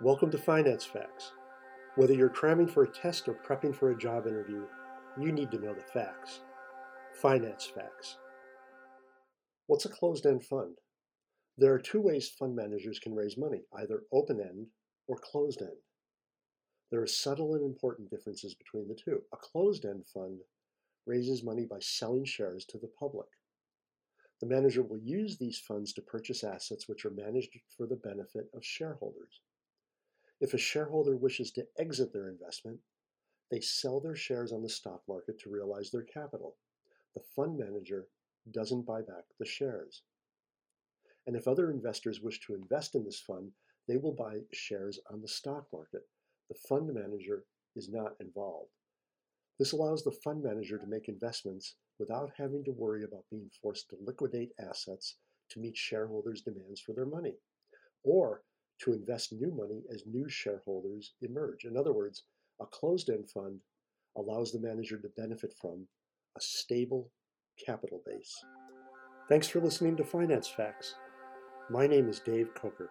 Welcome to Finance Facts. Whether you're cramming for a test or prepping for a job interview, you need to know the facts. Finance Facts. What's a closed end fund? There are two ways fund managers can raise money either open end or closed end. There are subtle and important differences between the two. A closed end fund raises money by selling shares to the public. The manager will use these funds to purchase assets which are managed for the benefit of shareholders. If a shareholder wishes to exit their investment, they sell their shares on the stock market to realize their capital. The fund manager doesn't buy back the shares. And if other investors wish to invest in this fund, they will buy shares on the stock market. The fund manager is not involved. This allows the fund manager to make investments without having to worry about being forced to liquidate assets to meet shareholders' demands for their money, or to invest new money as new shareholders emerge. In other words, a closed end fund allows the manager to benefit from a stable capital base. Thanks for listening to Finance Facts. My name is Dave Coker.